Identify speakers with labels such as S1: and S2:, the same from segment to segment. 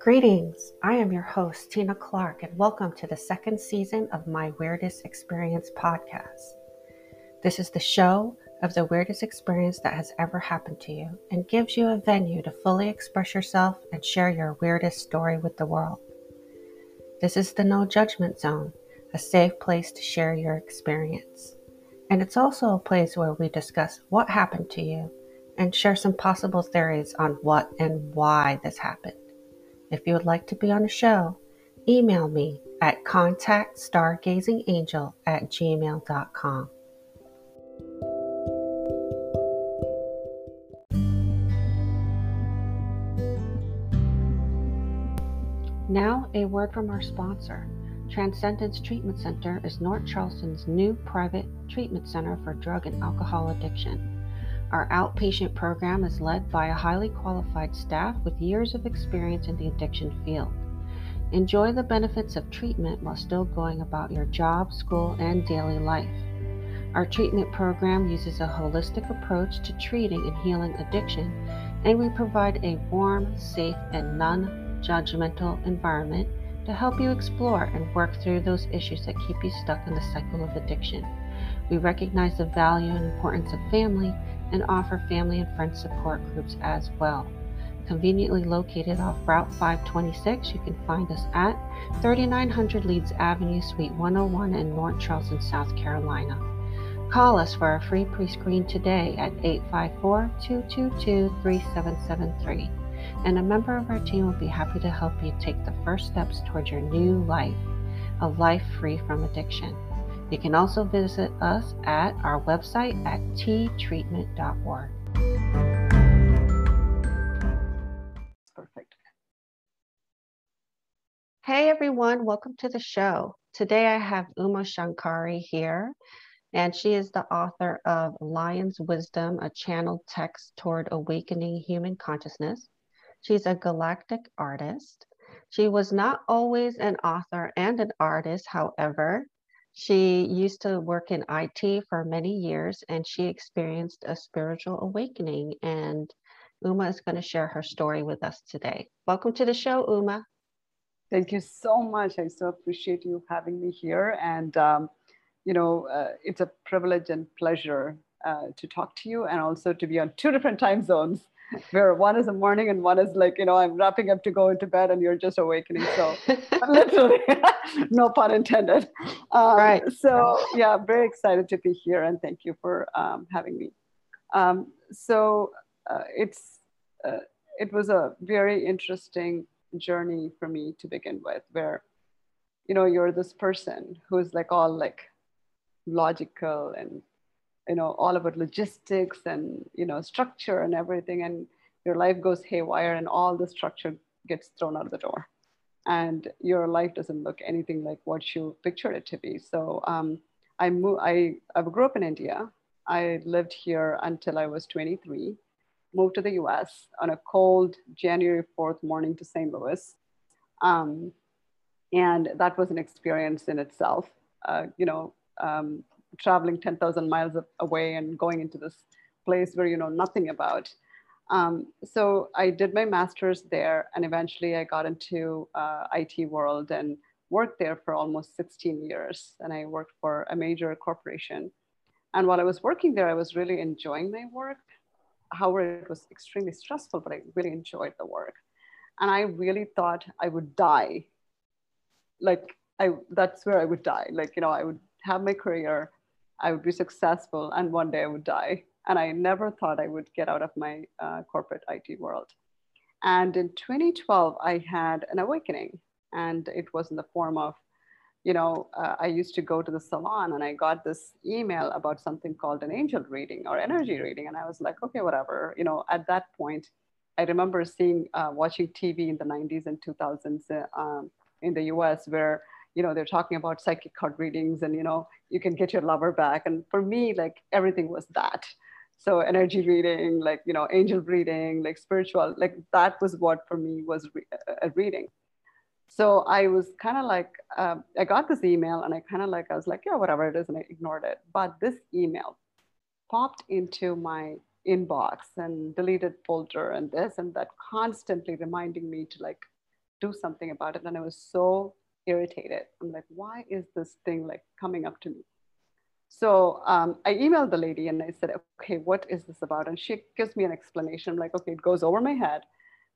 S1: Greetings. I am your host, Tina Clark, and welcome to the second season of my Weirdest Experience podcast. This is the show of the weirdest experience that has ever happened to you and gives you a venue to fully express yourself and share your weirdest story with the world. This is the no judgment zone, a safe place to share your experience. And it's also a place where we discuss what happened to you and share some possible theories on what and why this happened. If you would like to be on the show, email me at contactstargazingangel at gmail.com. Now, a word from our sponsor. Transcendence Treatment Center is North Charleston's new private treatment center for drug and alcohol addiction. Our outpatient program is led by a highly qualified staff with years of experience in the addiction field. Enjoy the benefits of treatment while still going about your job, school, and daily life. Our treatment program uses a holistic approach to treating and healing addiction, and we provide a warm, safe, and non judgmental environment to help you explore and work through those issues that keep you stuck in the cycle of addiction. We recognize the value and importance of family and offer family and friend support groups as well. Conveniently located off Route 526, you can find us at 3900 Leeds Avenue, Suite 101 in North Charleston, South Carolina. Call us for a free pre screen today at 854 222 3773, and a member of our team will be happy to help you take the first steps towards your new life, a life free from addiction. You can also visit us at our website at ttreatment.org. Perfect. Hey everyone, welcome to the show. Today I have Uma Shankari here, and she is the author of Lion's Wisdom, a channeled text toward awakening human consciousness. She's a galactic artist. She was not always an author and an artist, however, she used to work in IT for many years and she experienced a spiritual awakening. And Uma is going to share her story with us today. Welcome to the show, Uma.
S2: Thank you so much. I so appreciate you having me here. And, um, you know, uh, it's a privilege and pleasure uh, to talk to you and also to be on two different time zones where one is the morning and one is like, you know, I'm wrapping up to go into bed and you're just awakening. So literally, no pun intended. Um, right. So yeah, I'm very excited to be here and thank you for um, having me. Um, so uh, it's, uh, it was a very interesting journey for me to begin with where, you know, you're this person who's like all like logical and you know all about logistics and you know structure and everything. And your life goes haywire and all the structure gets thrown out of the door. And your life doesn't look anything like what you pictured it to be. So um, I, moved, I, I grew up in india. I lived here until i was 23 moved to the us on a cold january 4th morning to st louis. Um, and that was an experience in itself. Uh, you know um, traveling 10,000 miles away and going into this place where you know nothing about. Um, so I did my master's there, and eventually I got into uh, IT world and worked there for almost 16 years. And I worked for a major corporation. And while I was working there, I was really enjoying my work. However, it was extremely stressful, but I really enjoyed the work. And I really thought I would die. Like I, that's where I would die. Like you know, I would have my career, I would be successful, and one day I would die. And I never thought I would get out of my uh, corporate IT world. And in 2012, I had an awakening, and it was in the form of, you know, uh, I used to go to the salon and I got this email about something called an angel reading or energy reading. And I was like, okay, whatever. You know, at that point, I remember seeing, uh, watching TV in the 90s and 2000s uh, um, in the US where you know they're talking about psychic card readings and you know you can get your lover back. And for me like everything was that. So energy reading like you know angel reading like spiritual like that was what for me was re- a reading. So i was kind of like um, i got this email and i kind of like i was like yeah whatever it is and i ignored it. But this email popped into my inbox and deleted folder and this and that constantly reminding me to like do something about it. And I was so irritated. I'm like, why is this thing like coming up to me? So um, I emailed the lady and I said, okay, what is this about? And she gives me an explanation. I'm like, okay, it goes over my head.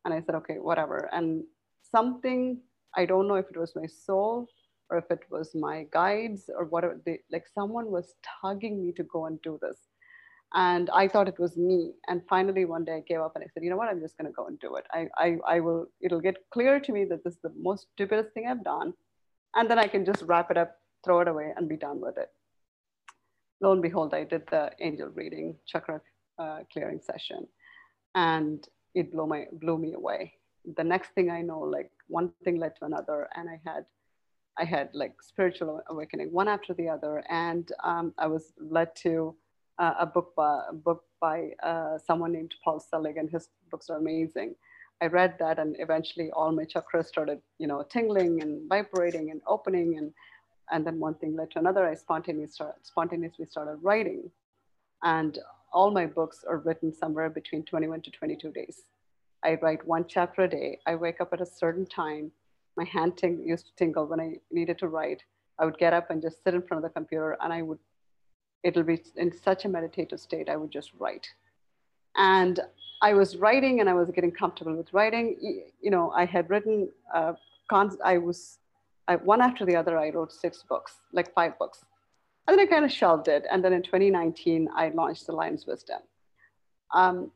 S2: And I said, okay, whatever. And something, I don't know if it was my soul or if it was my guides or whatever, they, like someone was tugging me to go and do this. And I thought it was me. And finally, one day I gave up and I said, you know what, I'm just going to go and do it. I, I, I will, it'll get clear to me that this is the most stupidest thing I've done. And then I can just wrap it up, throw it away, and be done with it lo and behold, I did the angel reading chakra uh, clearing session, and it blew my blew me away. The next thing I know, like one thing led to another, and I had I had like spiritual awakening one after the other, and um, I was led to uh, a book by a book by uh, someone named Paul Selig, and his books are amazing. I read that, and eventually all my chakras started, you know, tingling and vibrating and opening, and and then one thing led to another. I spontaneously, start, spontaneously started writing. And all my books are written somewhere between 21 to 22 days. I write one chapter a day. I wake up at a certain time. My hand ting- used to tingle when I needed to write. I would get up and just sit in front of the computer and I would, it'll be in such a meditative state, I would just write. And I was writing and I was getting comfortable with writing. You know, I had written, uh, cons- I was I, one after the other, I wrote six books, like five books. And then I kind of shelved it. And then in 2019, I launched The Lion's Wisdom. Um,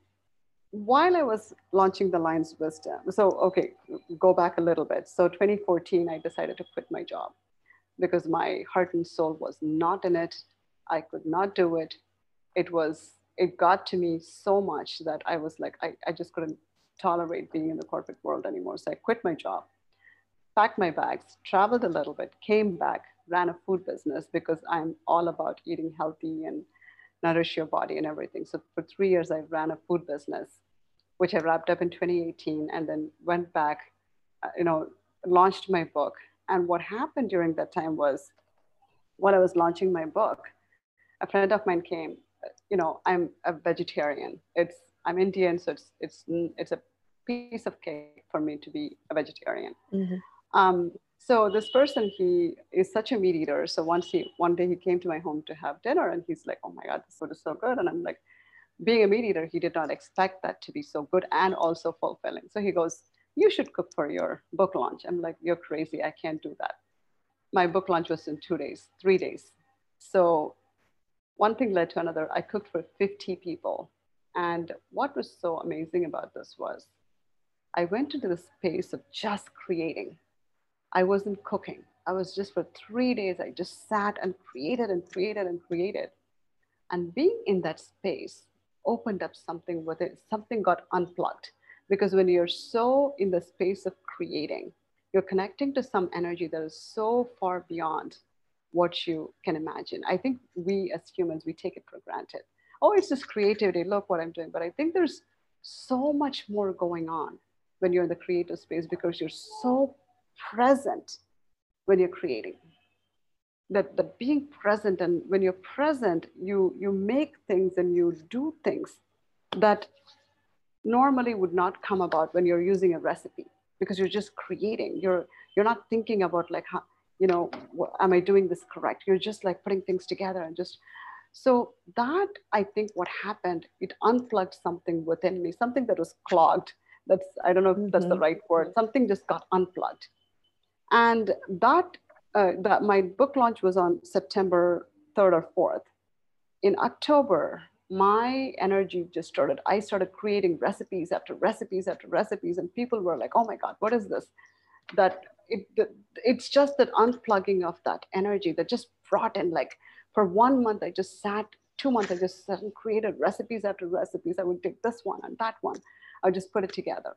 S2: while I was launching The Lion's Wisdom, so okay, go back a little bit. So 2014, I decided to quit my job because my heart and soul was not in it. I could not do it. It was, it got to me so much that I was like, I, I just couldn't tolerate being in the corporate world anymore. So I quit my job packed my bags, traveled a little bit, came back, ran a food business because I'm all about eating healthy and nourish your body and everything. So for three years, I ran a food business, which I wrapped up in 2018 and then went back, uh, you know, launched my book. And what happened during that time was while I was launching my book, a friend of mine came, you know, I'm a vegetarian. It's, I'm Indian, so it's, it's, it's a piece of cake for me to be a vegetarian. Mm-hmm. Um, so this person, he is such a meat eater. So once he, one day he came to my home to have dinner and he's like, oh my God, this food is so good. And I'm like, being a meat eater, he did not expect that to be so good and also fulfilling. So he goes, you should cook for your book launch. I'm like, you're crazy. I can't do that. My book launch was in two days, three days. So one thing led to another. I cooked for 50 people. And what was so amazing about this was I went into the space of just creating I wasn't cooking. I was just for three days, I just sat and created and created and created. And being in that space opened up something with it, something got unplugged. Because when you're so in the space of creating, you're connecting to some energy that is so far beyond what you can imagine. I think we as humans, we take it for granted. Oh, it's just creativity. Look what I'm doing. But I think there's so much more going on when you're in the creative space because you're so present when you're creating that the being present and when you're present you you make things and you do things that normally would not come about when you're using a recipe because you're just creating you're you're not thinking about like how you know what, am i doing this correct you're just like putting things together and just so that i think what happened it unplugged something within me something that was clogged that's i don't know if that's mm-hmm. the right word something just got unplugged and that, uh, that my book launch was on September 3rd or 4th. In October, my energy just started. I started creating recipes after recipes after recipes, and people were like, "Oh my God, what is this?" That it, it's just that unplugging of that energy that just brought in like for one month I just sat, two months I just sat and created recipes after recipes. I would take this one and that one. I would just put it together.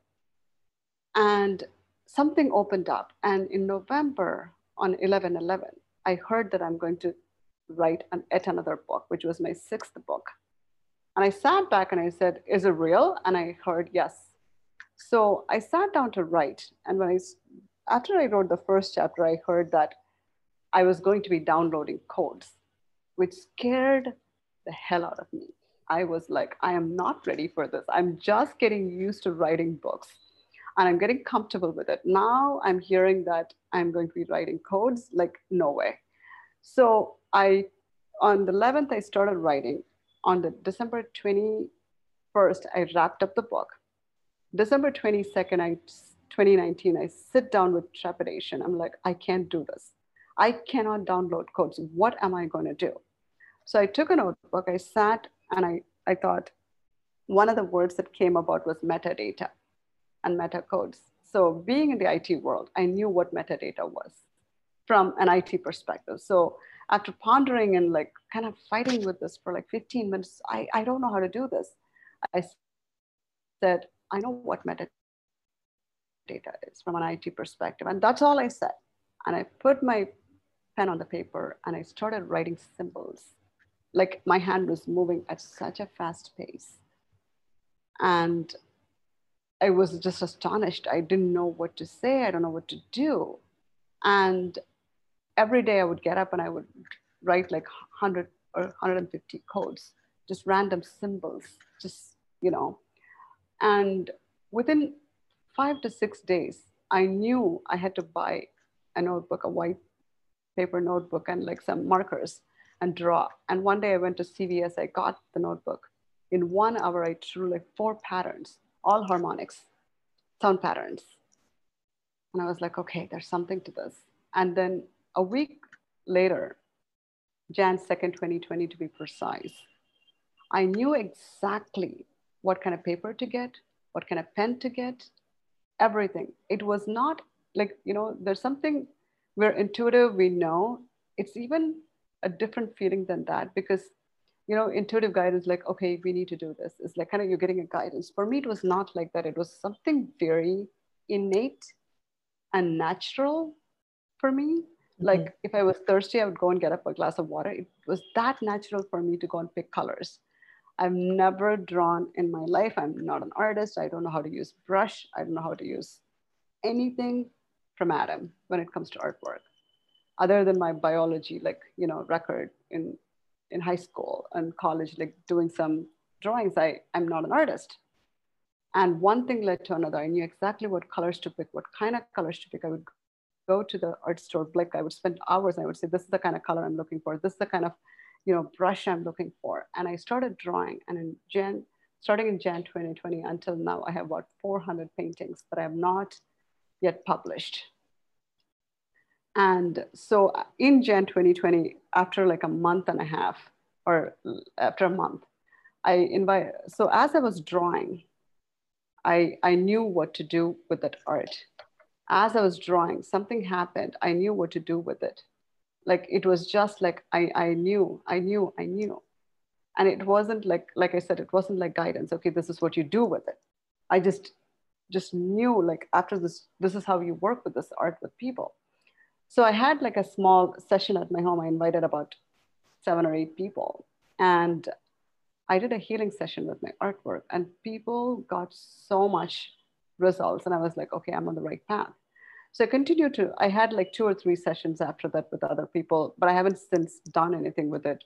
S2: And something opened up. And in November on 11 11, I heard that I'm going to write an, yet another book, which was my sixth book. And I sat back and I said, Is it real? And I heard, Yes. So I sat down to write. And when I, after I wrote the first chapter, I heard that I was going to be downloading codes, which scared the hell out of me. I was like, I am not ready for this. I'm just getting used to writing books. and I'm getting comfortable with it. Now I'm hearing that I'm going to be writing codes, like, no way. So I, on the 11th, I started writing. On the December 21st, I wrapped up the book. December 22nd, I, 2019, I sit down with trepidation. I'm like, I can't do this. I cannot download codes. What am I going to do? So I took a notebook, I sat and I, I thought one of the words that came about was metadata and metacodes. So being in the IT world, I knew what metadata was from an IT perspective. So after pondering and like kind of fighting with this for like 15 minutes, I, I don't know how to do this. I said, I know what metadata is from an IT perspective. And that's all I said. And I put my pen on the paper and I started writing symbols. Like my hand was moving at such a fast pace. And I was just astonished. I didn't know what to say. I don't know what to do. And every day I would get up and I would write like 100 or 150 codes, just random symbols, just, you know. And within five to six days, I knew I had to buy a notebook, a white paper notebook, and like some markers and draw. And one day I went to CVS, I got the notebook. In one hour, I drew like four patterns all harmonics, sound patterns. And I was like, okay, there's something to this. And then a week later, Jan 2nd, 2020, to be precise, I knew exactly what kind of paper to get, what kind of pen to get, everything. It was not like, you know, there's something we're intuitive, we know. It's even a different feeling than that because you know, intuitive guidance, like, okay, we need to do this. It's like kind of you're getting a guidance. For me, it was not like that. It was something very innate and natural for me. Mm-hmm. Like if I was thirsty, I would go and get up a glass of water. It was that natural for me to go and pick colors. I've never drawn in my life. I'm not an artist. I don't know how to use brush. I don't know how to use anything from Adam when it comes to artwork, other than my biology, like you know, record in in high school and college, like doing some drawings, I, I'm not an artist. And one thing led to another. I knew exactly what colors to pick, what kind of colors to pick. I would go to the art store, like I would spend hours. I would say, this is the kind of color I'm looking for. This is the kind of, you know, brush I'm looking for. And I started drawing. And in Jan, starting in Jan 2020 until now, I have about 400 paintings that I have not yet published. And so uh, in Jan 2020, after like a month and a half, or after a month, I invite. So as I was drawing, I I knew what to do with that art. As I was drawing, something happened. I knew what to do with it. Like it was just like I I knew, I knew, I knew, and it wasn't like like I said, it wasn't like guidance. Okay, this is what you do with it. I just just knew like after this, this is how you work with this art with people so I had like a small session at my home. I invited about seven or eight people. And I did a healing session with my artwork, and people got so much results. And I was like, okay, I'm on the right path. So I continued to, I had like two or three sessions after that with other people, but I haven't since done anything with it,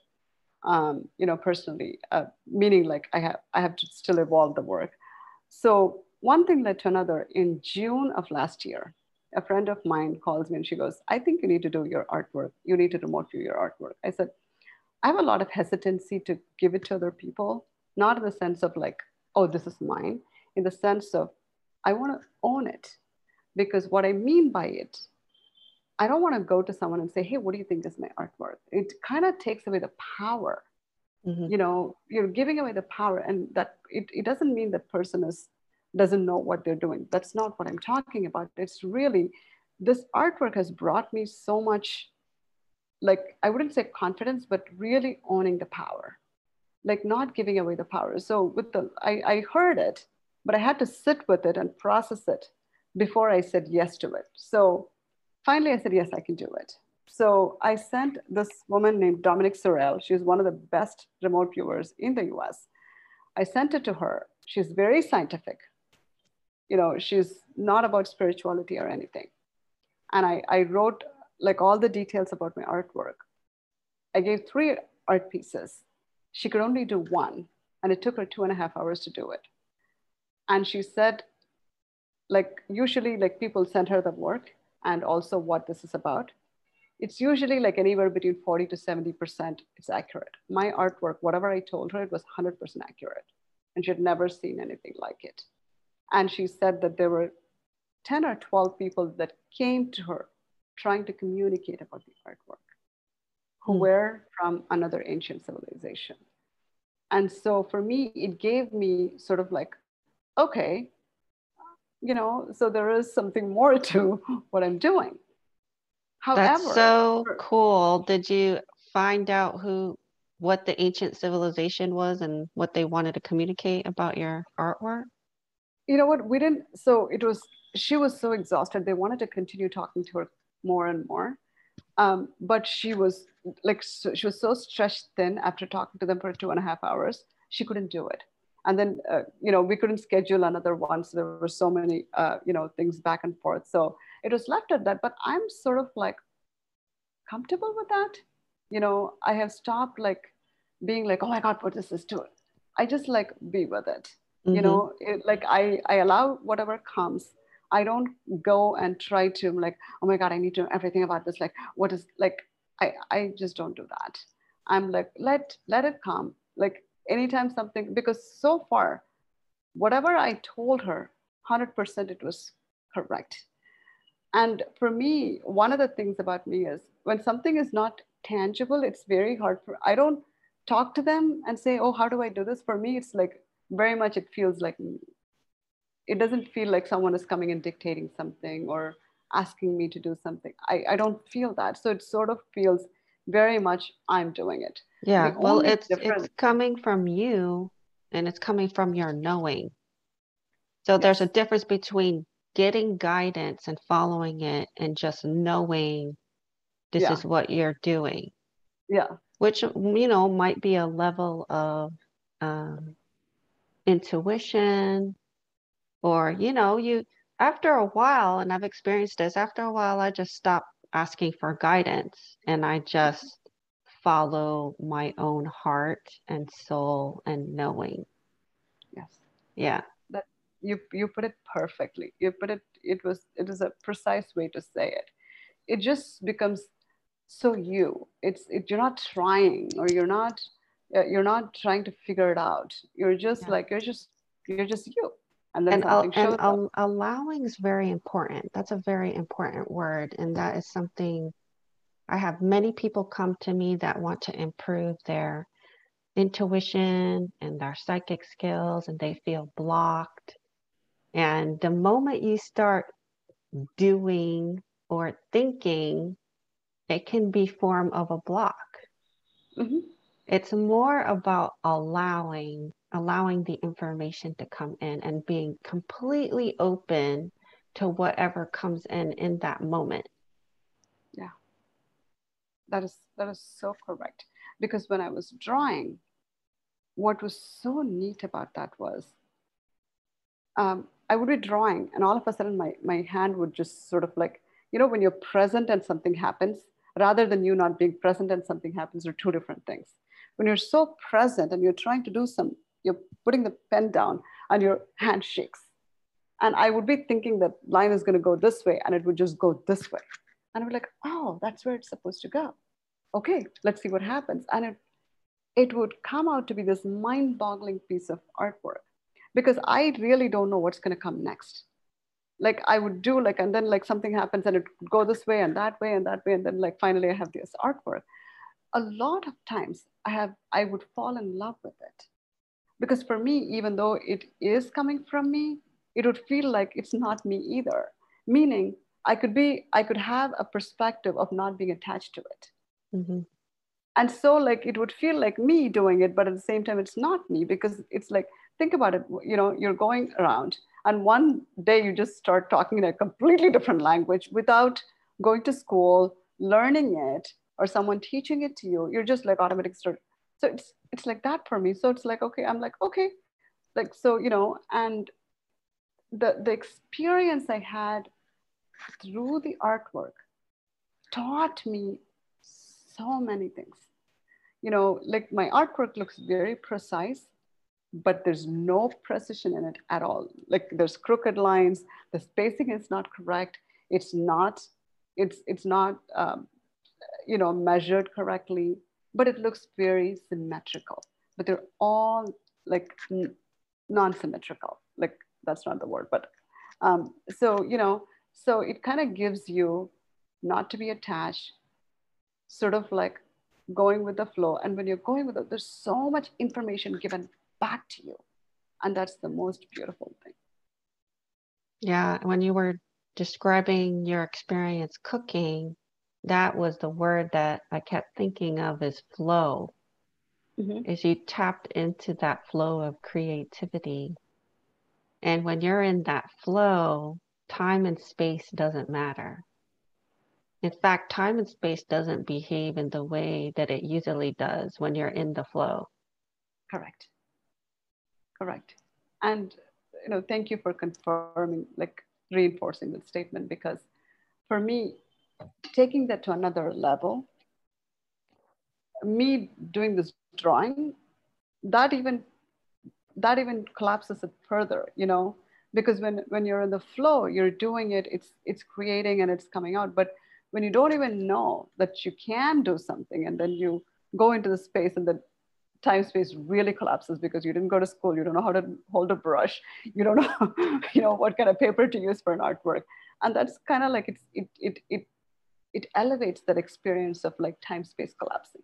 S2: um, you know, personally, uh, meaning like I have, I have to still evolve the work. So one thing led to another. In June of last year, a friend of mine calls me and she goes, I think you need to do your artwork. You need to remote view your artwork. I said, I have a lot of hesitancy to give it to other people, not in the sense of like, oh, this is mine, in the sense of I want to own it. Because what I mean by it, I don't want to go to someone and say, hey, what do you think is my artwork? It kind of takes away the power. Mm-hmm. You know, you're giving away the power, and that it, it doesn't mean the person is doesn't know what they're doing. That's not what I'm talking about. It's really, this artwork has brought me so much, like, I wouldn't say confidence, but really owning the power, like not giving away the power. So with the, I, I heard it, but I had to sit with it and process it before I said yes to it. So finally I said, yes, I can do it. So I sent this woman named Dominique Sorel. She's one of the best remote viewers in the US. I sent it to her. She's very scientific you know, she's not about spirituality or anything. And I, I wrote like all the details about my artwork. I gave three art pieces. She could only do one, and it took her two and a half hours to do it. And she said, like usually like people send her the work and also what this is about. It's usually like anywhere between 40 to 70% it's accurate. My artwork whatever i told her it was 100% accurate and she had never seen anything like it. And she said that there were 10 or 12 people that came to her trying to communicate about the artwork who mm. were from another ancient civilization. And so for me it gave me sort of like okay you know so there is something more to what i'm doing.
S1: However, that's so cool. Did you find out who what the ancient civilization was and what they wanted to communicate about your artwork?
S2: You know what? We didn't so it was she was so exhausted. They wanted to continue talking to her more and more. Um, but she was like so, she was so stretched thin after talking to them for two and a half hours she couldn't do it and then uh, you know we couldn't schedule another one so there were so many uh, you know things back and forth. So it was left at that but i'm sort of like comfortable with that. You know i have stopped like being like oh my god what does this do i just like be with it. Mm-hmm. you know it, like i i allow whatever comes. I don't go and try to like oh my god i need to know everything about this like what is like i i just don't do that. I'm like let let it come. Like anytime something because so far whatever i told her 100% it was correct. And for me one of the things about me is when something is not tangible it's very hard for i don't talk to them and say oh how do i do this? For me it's like very much it feels like it doesn't feel like someone is coming and dictating something or asking me to do something. I, I don't feel that. So it sort of feels very much i'm doing it
S1: yeah well it's difference... it's coming from you and it's coming from your knowing so yes. there's a difference between getting guidance and following it and just knowing this yeah. is what you're doing
S2: yeah
S1: which you know might be a level of um, intuition or you know you after a while and i've experienced this after a while i just stop asking for guidance and i just follow my own heart and soul and knowing.
S2: Yes.
S1: Yeah.
S2: That you you put it perfectly. You put it it was it is a precise way to say it. It just becomes so you. It's it, you're not trying or you're not uh, you're not trying to figure it out. You're just yeah. like you're just you're just you
S1: and then and, and al- allowing is very important. That's a very important word and that is something i have many people come to me that want to improve their intuition and their psychic skills and they feel blocked. And the moment you start doing or thinking it can be form of a block. Mm-hmm. it's more about allowing allowing the information to come in and being completely open to whatever comes in in that moment.
S2: Yeah. That is that is so correct. Because when i was drawing what was so neat about that was um, i would be drawing and all of a sudden my, my hand would just sort of like you know when you're present and something happens rather than you not being present and something happens are two different things. When you're so present and you're trying to do some you're putting the pen down and your hand shakes. And I would be thinking that line is going to go this way and it would just go this way. And be like, oh, that's where it's supposed to go. Okay, let's see what happens. And it, it would come out to be this mind boggling piece of artwork because I really don't know what's going to come next. Like I would do like, and then like something happens and it would go this way and that way and that way. And then like finally I have this artwork. A lot of times I have, I would fall in love with it because for me even though it is coming from me it would feel like it's not me either. Meaning i could be i could have a perspective of not being attached to it. Mm-hmm. and so like it would feel like me doing it but at the same time it's not me because it's like think about it you know you're going around and one day you just start talking in a completely different language without going to school learning it or someone teaching it to you. You're just like automatic start. So it's it's like that for me. So it's like okay i'm like okay. Like so you know and the the experience i had through the artwork taught me so many things. You know like my artwork looks very precise but there's no precision in it at all. Like there's crooked lines, the spacing is not correct. It's not, it's, it's not, um, you know, measured correctly, but it looks very symmetrical. But they're all like non-symmetrical. Like that's not the word, but um, so you know, so it kind of gives you not to be attached, sort of like going with the flow. And when you're going with it, there's so much information given back to you. And that's the most beautiful thing.
S1: Yeah. When you were describing your experience cooking, that was the word that I kept thinking of is flow. Mm-hmm. Is you tapped into that flow of creativity. And when you're in that flow, time and space doesn't matter. In fact, time and space doesn't behave in the way that it usually does when you're in the flow.
S2: Correct. Correct. And you know, thank you for confirming, like reinforcing the statement because for me, taking that to another level, me doing this drawing, that even that even collapses it further, you know, because when when you're in the flow, you're doing it, it's it's creating and it's coming out. But when you don't even know that you can do something and then you go into the space and the time space really collapses because you didn't go to school you don't know how to hold a brush you don't know you know what kind of paper to use for an artwork and that's kind of like it's it it it it elevates that experience of like time space collapsing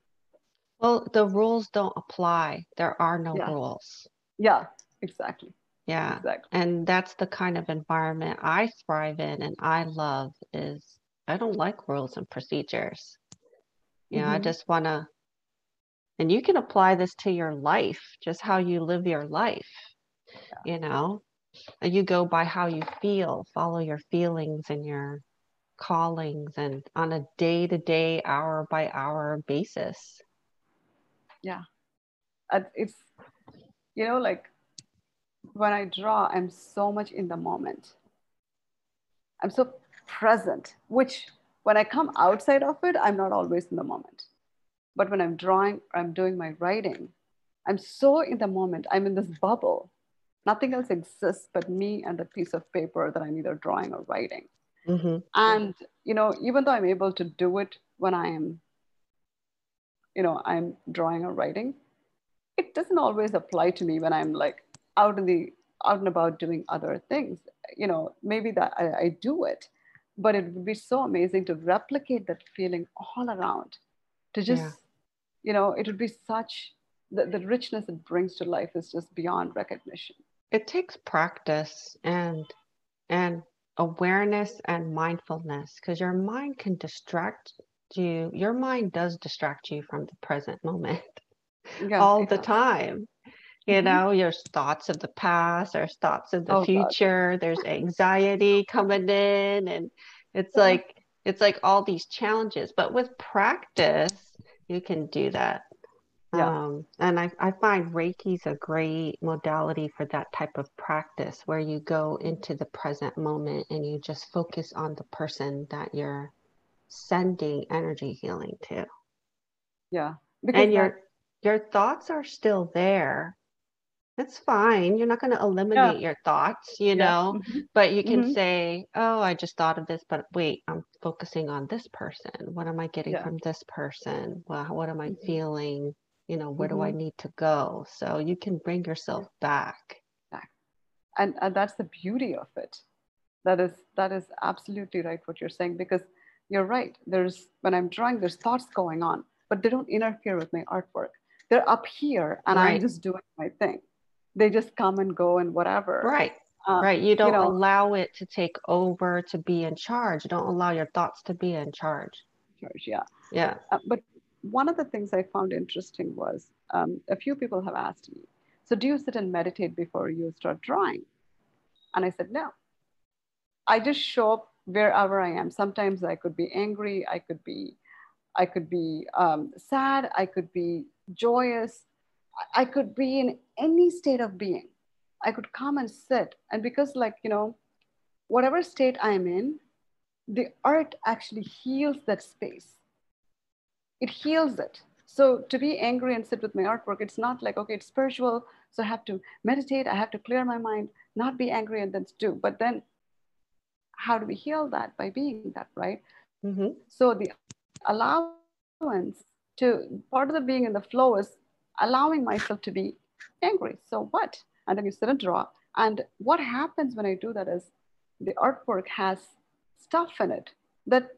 S1: well the rules don't apply there are no
S2: yeah.
S1: rules
S2: yeah exactly
S1: yeah exactly. and that's the kind of environment i thrive in and i love is I don't like rules and procedures. You know, mm-hmm. I just want to, and you can apply this to your life, just how you live your life. Yeah. You know, you go by how you feel, follow your feelings and your callings, and on a day to day, hour by hour basis.
S2: Yeah. It's, you know, like when I draw, I'm so much in the moment. I'm so present, which when I come outside of it, I'm not always in the moment. But when I'm drawing or I'm doing my writing, I'm so in the moment. I'm in this bubble. Nothing else exists but me and the piece of paper that I'm either drawing or writing. Mm-hmm. And, you know, even though I'm able to do it when I am, you know, I'm drawing or writing, it doesn't always apply to me when I'm like out in the out and about doing other things. You know, maybe that I, I do it, but it would be so amazing to replicate that feeling all around to just yeah. you know it would be such the, the richness it brings to life is just beyond recognition
S1: it takes practice and and awareness and mindfulness because your mind can distract you your mind does distract you from the present moment yeah, all the time you mm-hmm. know your thoughts of the past or thoughts of the oh, future God. there's anxiety coming in and it's yeah. like it's like all these challenges but with practice you can do that yeah. Um, and I, I find Reiki is a great modality for that type of practice where you go into the present moment and you just focus on the person that you're sending energy healing to
S2: yeah
S1: and your your thoughts are still there that's fine. You're not going to eliminate yeah. your thoughts, you yeah. know, mm-hmm. but you can mm-hmm. say, Oh, I just thought of this, but wait, I'm focusing on this person. What am I getting yeah. from this person? Well, what am I mm-hmm. feeling? You know, where do I mm-hmm. need to go? So you can bring yourself back.
S2: back. And, and that's the beauty of it. That is, that is absolutely right what you're saying, because you're right. There's, when I'm drawing, there's thoughts going on, but they don't interfere with my artwork. They're up here and right. I'm just doing my thing they just come and go and whatever.
S1: Right. Um, right. You don't you know, allow it to take over to be in charge. You don't allow your thoughts to be in charge.
S2: Charge. Yeah.
S1: Yeah.
S2: Uh, but one of the things I found interesting was um, a few people have asked me, so do you sit and meditate before you start drawing? And I said, no. I just show up wherever I am. Sometimes I could be angry. I could be, I could be um, sad. I could be joyous. I could be in any state of being. I could come and sit. And because, like, you know, whatever state I'm in, the art actually heals that space. It heals it. So to be angry and sit with my artwork, it's not like, okay, it's spiritual. So I have to meditate, I have to clear my mind, not be angry, and then do. But then, how do we heal that? By being that, right? Mm-hmm. So the allowance to part of the being in the flow is allowing myself to be angry. So what? And then you sit and draw. And what happens when I do that is the artwork has stuff in it that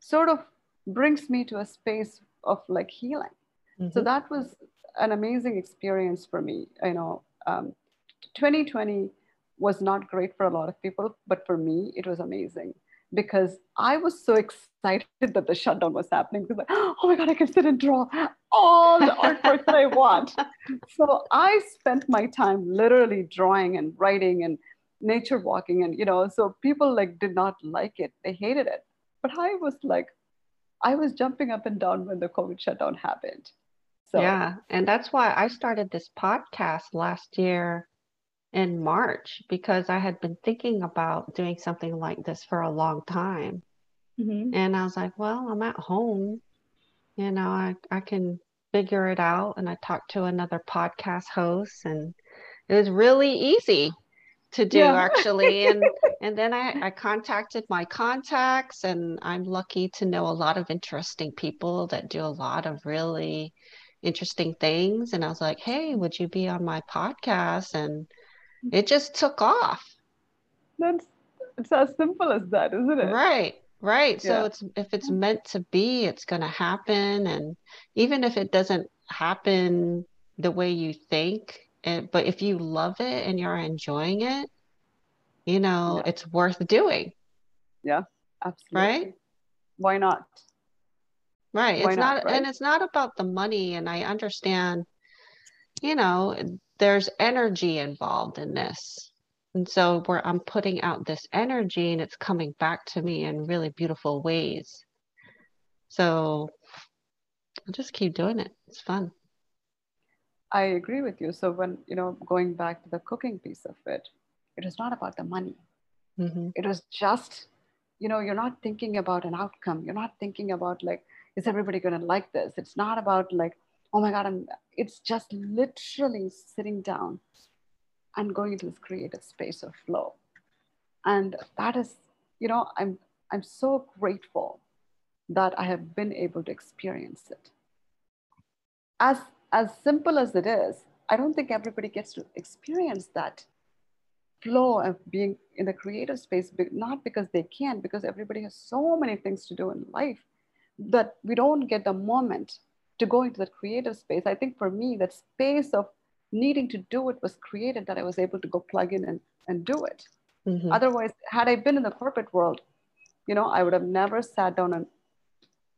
S2: sort of brings me to a space of like healing. Mm-hmm. So that was an amazing experience for me. You know, um, 2020 was not great for a lot of people, but for me, it was amazing because I was so excited that the shutdown was happening because like, oh my God, I can sit and draw all the artwork that I want. So I spent my time literally drawing and writing and nature walking and you know, so people like did not like it. They hated it. But I was like, I was jumping up and down when the COVID shutdown happened.
S1: So yeah, and that's why I started this podcast last year in March because I had been thinking about doing something like this for a long time. Mm-hmm. And I was like, well, I'm at home. You know, I, I can figure it out. And I talked to another podcast host, and it was really easy to do yeah. actually. And and then I, I contacted my contacts, and I'm lucky to know a lot of interesting people that do a lot of really interesting things. And I was like, hey, would you be on my podcast? And it just took off.
S2: That's it's as simple as that, isn't it?
S1: Right. Right. Yeah. So it's if it's meant to be, it's going to happen and even if it doesn't happen the way you think, and, but if you love it and you're enjoying it, you know, yeah. it's worth doing.
S2: Yeah. Absolutely.
S1: Right?
S2: Why not?
S1: Right. Why it's not, not right? and it's not about the money and I understand you know there's energy involved in this. And so where I'm putting out this energy and it's coming back to me in really beautiful ways. So I'll just keep doing it. It's fun.
S2: I agree with you. So when, you know, going back to the cooking piece of it, it is not about the money. Mm-hmm. It was just, you know, you're not thinking about an outcome. You're not thinking about like, is everybody going to like this? It's not about like, oh my God, I'm, it's just literally sitting down and going into this creative space of flow. And that is, you know, I'm, I'm so grateful that I have been able to experience it. As, as simple as it is, I don't think everybody gets to experience that flow of being in the creative space, not because they can't, because everybody has so many things to do in life that we don't get the moment to go into that creative space. I think for me, that space of needing to do it was created that I was able to go plug in and, and do it. Mm-hmm. Otherwise, had I been in the corporate world, you know, I would have never sat down and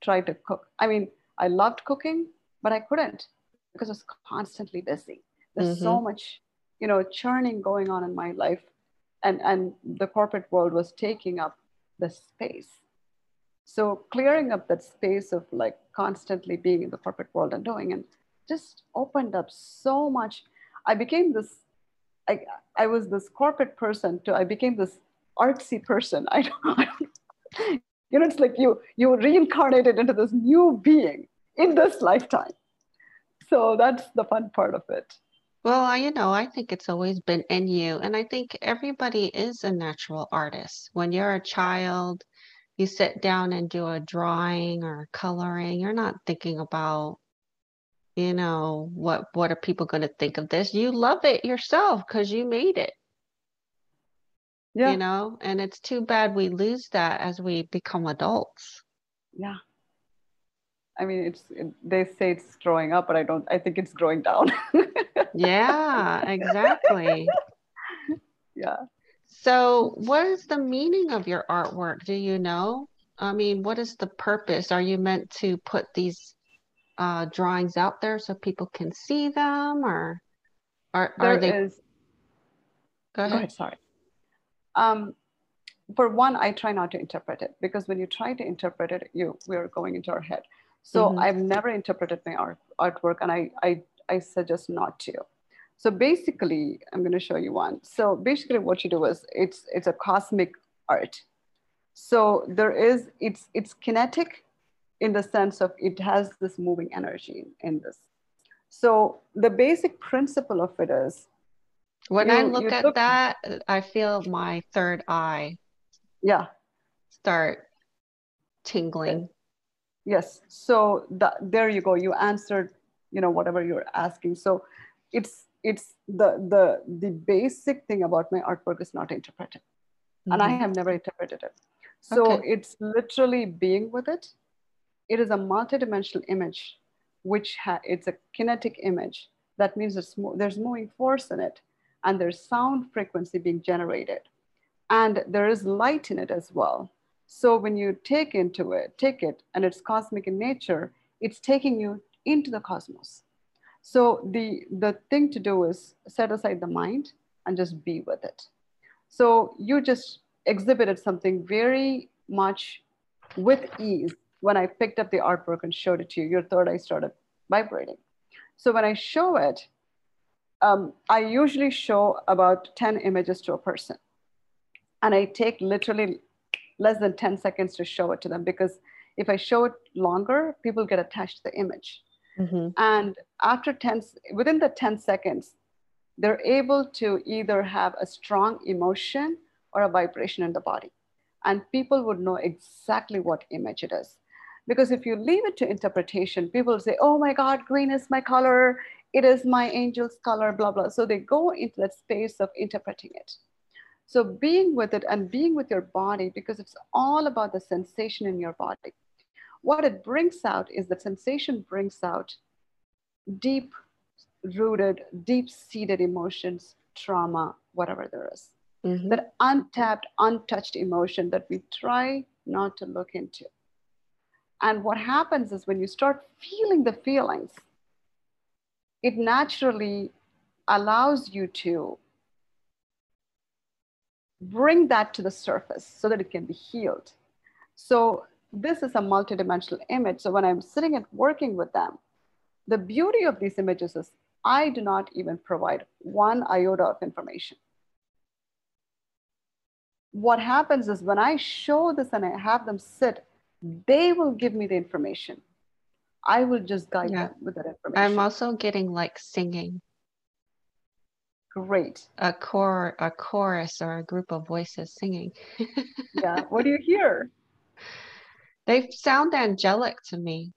S2: tried to cook. I mean, I loved cooking, but I couldn't because I was constantly busy. There's mm-hmm. so much, you know, churning going on in my life. And, and the corporate world was taking up the space. So clearing up that space of like constantly being in the corporate world and doing and just opened up so much. I became this, I, I was this corporate person to I became this artsy person. I don't, I don't, you know, it's like you you reincarnated into this new being in this lifetime. So that's the fun part of it.
S1: Well, you know, I think it's always been in you. And I think everybody is a natural artist. When you're a child, you sit down and do a drawing or coloring, you're not thinking about, you know, what what are people going to think of this? You love it yourself because you made it. Yeah. You know, and it's too bad we lose that as we become adults.
S2: Yeah. I mean, it's it, they say it's growing up, but I don't. I think it's growing down.
S1: yeah, exactly.
S2: yeah.
S1: So, what is the meaning of your artwork? Do you know? I mean, what is the purpose? Are you meant to put these uh, drawings out there so people can see them, or are, are they? Is...
S2: Go ahead. Go ahead. Sorry. Um, for one, I try not to interpret it because when you try to interpret it, you we are going into our head. So mm-hmm. I've never interpreted my art artwork, and I I I suggest not to. So basically, I'm going to show you one. So basically what you do is it's, it's a cosmic art. So there is, it's, it's kinetic in the sense of it has this moving energy in this. So the basic principle of it is
S1: when you, I look at look, that, I feel my third eye.
S2: Yeah.
S1: Start tingling.
S2: Yes. So the, there you go. You answered, you know, whatever you're asking. So it's it's the the the basic thing about my artwork is not interpreted. Mm-hmm. And I mm-hmm. have never interpreted it. So okay. it's literally being with it. It is a multidimensional image, which ha- it's a kinetic image. That means there's, mo- there's moving force in it and there's sound frequency being generated. And there is light in it as well. So when you take into it, take it, and it's cosmic in nature, it's taking you into the cosmos. So the, the thing to do is set aside the mind and just be with it. So you just exhibited something very much with ease when I picked up the artwork and showed it to you. Your third eye started vibrating. So when I show it, um, I usually show about 10 images to a person. And I take literally less than 10 seconds to show it to them because if I show it longer, people get attached to the image. Mm-hmm. And after 10, within the 10 seconds, they're able to either have a strong emotion or a vibration in the body. And people would know exactly what image it is. Because if you leave it to interpretation, people say, oh my God, green is my color. It is my angel's color, blah, blah. So they go into that space of interpreting it. So being with it and being with your body, because it's all about the sensation in your body. What it brings out is that sensation brings out deep rooted, deep seated emotions, trauma, whatever there is mm-hmm. that untapped, untouched emotion that we try not to look into. And what happens is when you start feeling the feelings, it naturally allows you to bring that to the surface so that it can be healed. So this is a multidimensional image. So when I'm sitting and working with them, the beauty of these images is I do not even provide one iota of information what happens is when I show this and I have them sit, they will give me the information. I will just guide yeah. them with that information.
S1: I'm also getting like singing.
S2: Great.
S1: A core, a chorus or a group of voices singing.
S2: yeah. What do you hear?
S1: They sound angelic to me.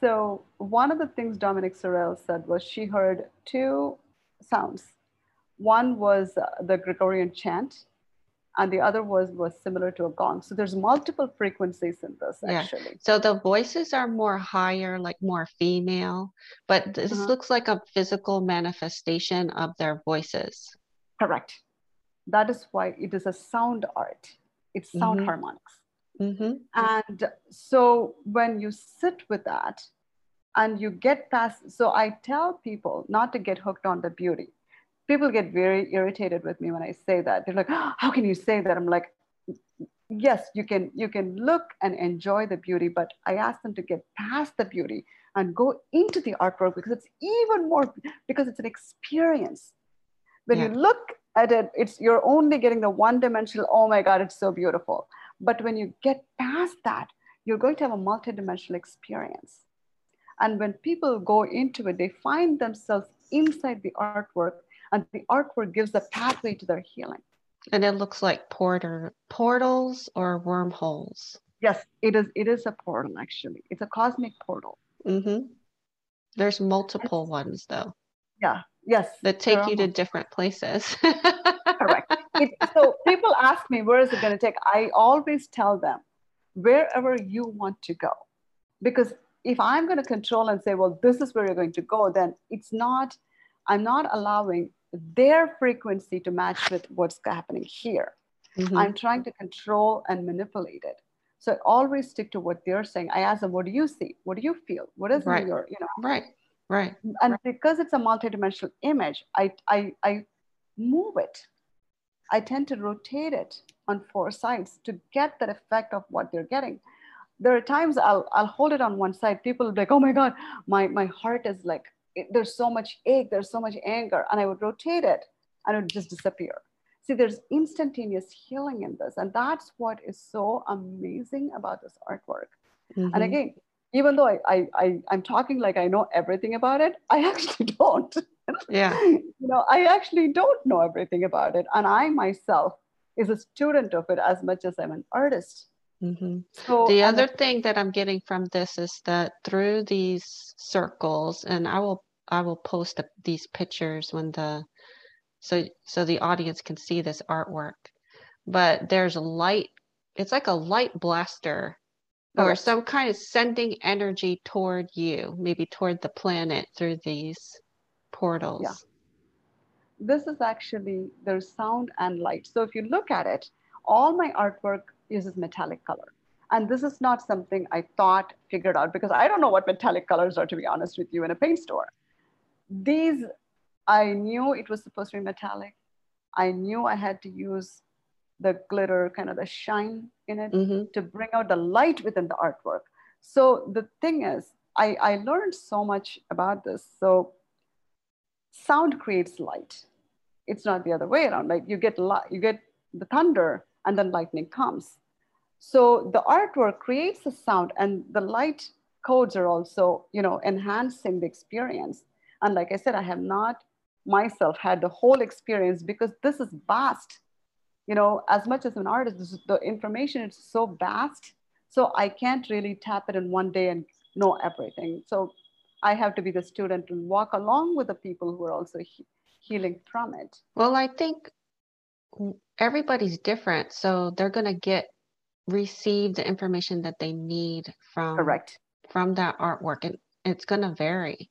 S2: So one of the things Dominique Sorel said was she heard two sounds one was uh, the Gregorian chant, and the other was was similar to a gong. So there's multiple frequencies in this yeah. actually.
S1: So the voices are more higher, like more female, but this uh-huh. looks like a physical manifestation of their voices.
S2: Correct. That is why it is a sound art. It's sound mm-hmm. harmonics. Mm-hmm. And so when you sit with that and you get past, so I tell people not to get hooked on the beauty people get very irritated with me when I say that. They're like, oh, how can you say that? I'm like, yes, you can you can look and enjoy the beauty, but I ask them to get past the beauty and go into the artwork because it's even more because it's an experience. When yeah. you look at it, it's you're only getting the one-dimensional, oh my God, it's so beautiful. But when you get past that, you're going to have a multidimensional experience. And when people go into it, they find themselves inside the artwork and the artwork gives a pathway to their healing.
S1: And it looks like porter portals or wormholes.
S2: Yes, it is. It is a portal actually. It's a cosmic portal.
S1: Mm-hmm. There's multiple it's, ones though.
S2: Yeah. Yes.
S1: That take you to different places.
S2: Correct. It, so people ask me, where is it going to take? I always tell them, wherever you want to go, because if I'm going to control and say, well, this is where you're going to go, then it's not. I'm not allowing their frequency to match with what's happening here. Mm-hmm. I'm trying to control and manipulate it. So I always stick to what they're saying. I ask them, what do you see? What do you feel? What is
S1: right.
S2: your, you know?
S1: Right, right.
S2: And
S1: right.
S2: because it's a multidimensional image, I, I, I move it. I tend to rotate it on four sides to get that effect of what they're getting. There are times I'll, I'll hold it on one side. People like, oh my God, my, my heart is like it, there's so much ache, there's so much anger, and I would rotate it and it would just disappear. See, there's instantaneous healing in this. And that's what is so amazing about this artwork. Mm-hmm. And again, even though I, I, I I'm talking like I know everything about it, I actually don't.
S1: Yeah.
S2: you know, I actually don't know everything about it. And I myself is a student of it as much as I'm an artist.
S1: Mm-hmm. So the other thing that I'm getting from this is that through these circles, and I will I will post these pictures when the so so the audience can see this artwork. But there's a light. It's like a light blaster oh, or some kind of sending energy toward you, maybe toward the planet through these portals.
S2: Yeah. This is actually there's sound and light. So if you look at it, all my artwork uses metallic color. And this is not something I thought figured out because I don't know what metallic colors are, to be honest with you, in a paint store. These, I knew it was supposed to be metallic. I knew I had to use the glitter, kind of the shine in it mm-hmm. to bring out the light within the artwork. So the thing is, I, I learned so much about this. So sound creates light. It's not the other way around. Like you get light, you get the thunder and then lightning comes. So the artwork creates the sound and the light codes are also, you know, enhancing the experience. And like I said, I have not myself had the whole experience because this is vast you know, as much as an artist, is, the information is so vast. So I can't really tap it in one day and know everything. So I have to be the student and walk along with the people who are also he- healing from it.
S1: Well, I think everybody's different. So they're going to get receive the information that they need from
S2: correct
S1: from that artwork and it's going to vary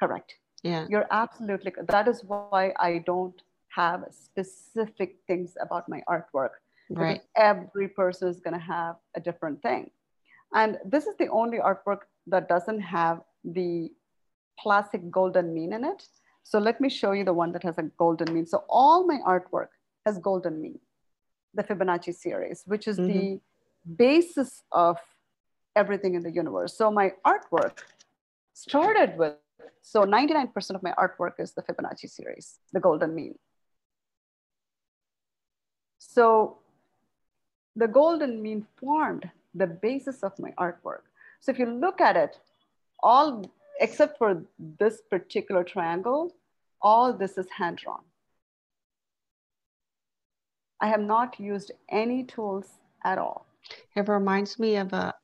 S2: correct
S1: yeah
S2: you're absolutely that is why i don't have specific things about my artwork.
S1: Right.
S2: Every person is going to have a different thing. And this is the only artwork that doesn't have the classic golden mean in it. So let me show you the one that has a golden mean. So all my artwork has golden mean, the Fibonacci series, which is mm-hmm. the basis of everything in the universe. So my artwork started with, so 99% of my artwork is the Fibonacci series, the golden mean. So the golden mean formed the basis of my artwork. So if you look at it, all except for this particular triangle, all this is hand drawn. I have not used any tools at all.
S1: It reminds me of a,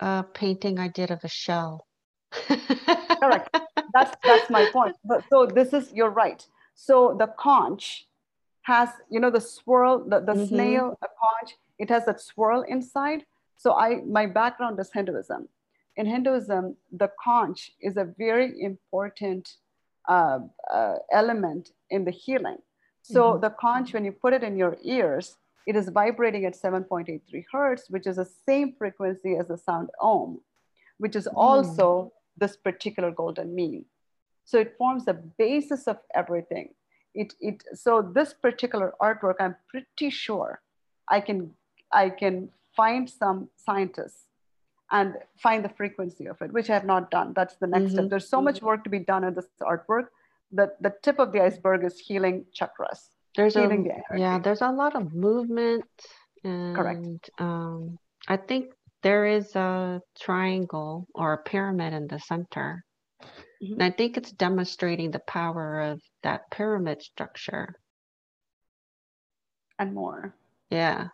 S1: a painting I did of a shell.
S2: Correct. That's that's my point. So this is you're right. So the conch has, you know, the swirl, the, the mm-hmm. snail, a conch, it has that swirl inside. So I, my background is Hinduism. In Hinduism, the conch is a very important uh, uh, element in the healing. So mm-hmm. the conch, when you put it in your ears, it is vibrating at 7.83 hertz, which is the same frequency as the sound om, which is also mm. This particular golden mean. So it forms the basis of everything it, it so this particular artwork i'm pretty sure i can i can find some scientists and find the frequency of it which i have not done that's the next mm-hmm. step there's so much mm-hmm. work to be done in this artwork that the tip of the iceberg is healing chakras
S1: there's healing a, the yeah there's a lot of movement and,
S2: correct
S1: um, i think there is a triangle or a pyramid in the center Mm-hmm. And I think it's demonstrating the power of that pyramid structure.
S2: And more.
S1: Yeah.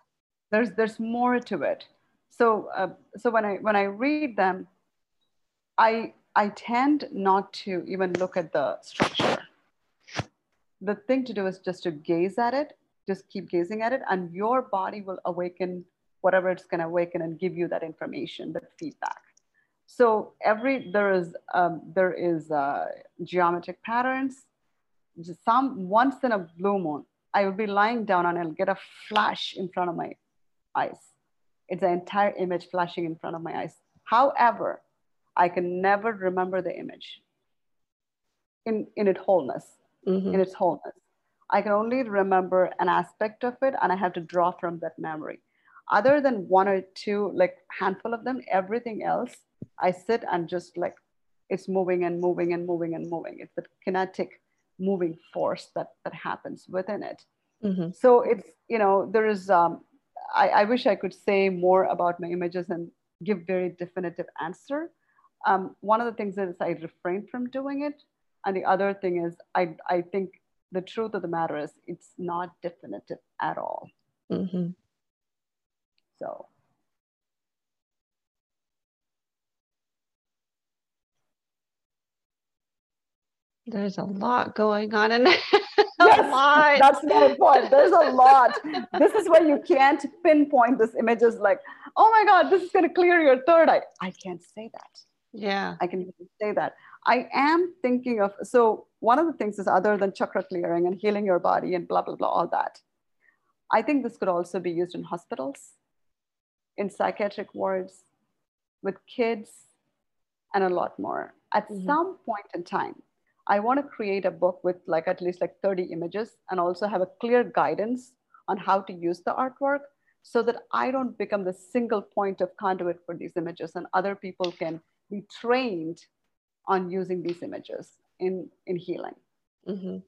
S2: There's there's more to it. So uh, so when I when I read them, I I tend not to even look at the structure. The thing to do is just to gaze at it, just keep gazing at it, and your body will awaken whatever it's going to awaken and give you that information, that feedback. So every there is um, there is uh, geometric patterns. Just some once in a blue moon, I will be lying down and I'll get a flash in front of my eyes. It's an entire image flashing in front of my eyes. However, I can never remember the image in, in its wholeness, mm-hmm. in its wholeness. I can only remember an aspect of it and I have to draw from that memory. Other than one or two, like handful of them, everything else I sit and just like it's moving and moving and moving and moving. It's the kinetic moving force that that happens within it. Mm-hmm. So it's you know there is. Um, I, I wish I could say more about my images and give very definitive answer, um, one of the things is I refrain from doing it. And the other thing is, I, I think the truth of the matter is it's not definitive at all.
S1: Mm-hmm.
S2: So.
S1: There's a lot going on in there.
S2: yes, lot. That's my point. There's a lot. this is why you can't pinpoint this image images like, oh my God, this is going to clear your third eye. I can't say that.
S1: Yeah.
S2: I can say that. I am thinking of, so one of the things is other than chakra clearing and healing your body and blah, blah, blah, all that. I think this could also be used in hospitals, in psychiatric wards, with kids, and a lot more. At mm-hmm. some point in time, I want to create a book with like at least like 30 images and also have a clear guidance on how to use the artwork so that I don't become the single point of conduit for these images and other people can be trained on using these images in, in healing.
S1: Mm-hmm.